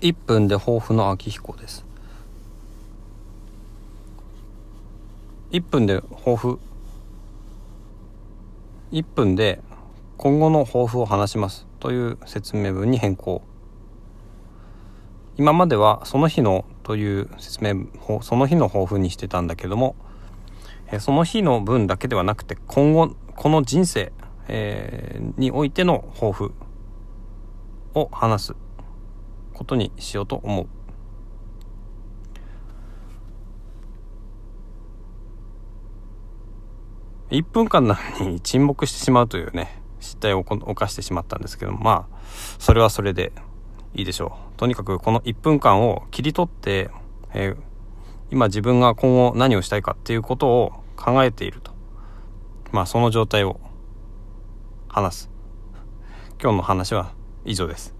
1分で抱負の秋彦です。1分で抱負1分で今後の抱負を話しますという説明文に変更。今まではその日のという説明その日の抱負にしてたんだけどもその日の分だけではなくて今後この人生、えー、においての抱負を話す。ことにしようと思う。1分間なのに沈黙してしまうというね失態を犯してしまったんですけどまあそれはそれでいいでしょう。とにかくこの1分間を切り取って、えー、今自分が今後何をしたいかっていうことを考えていると。まあその状態を話す。今日の話は以上です。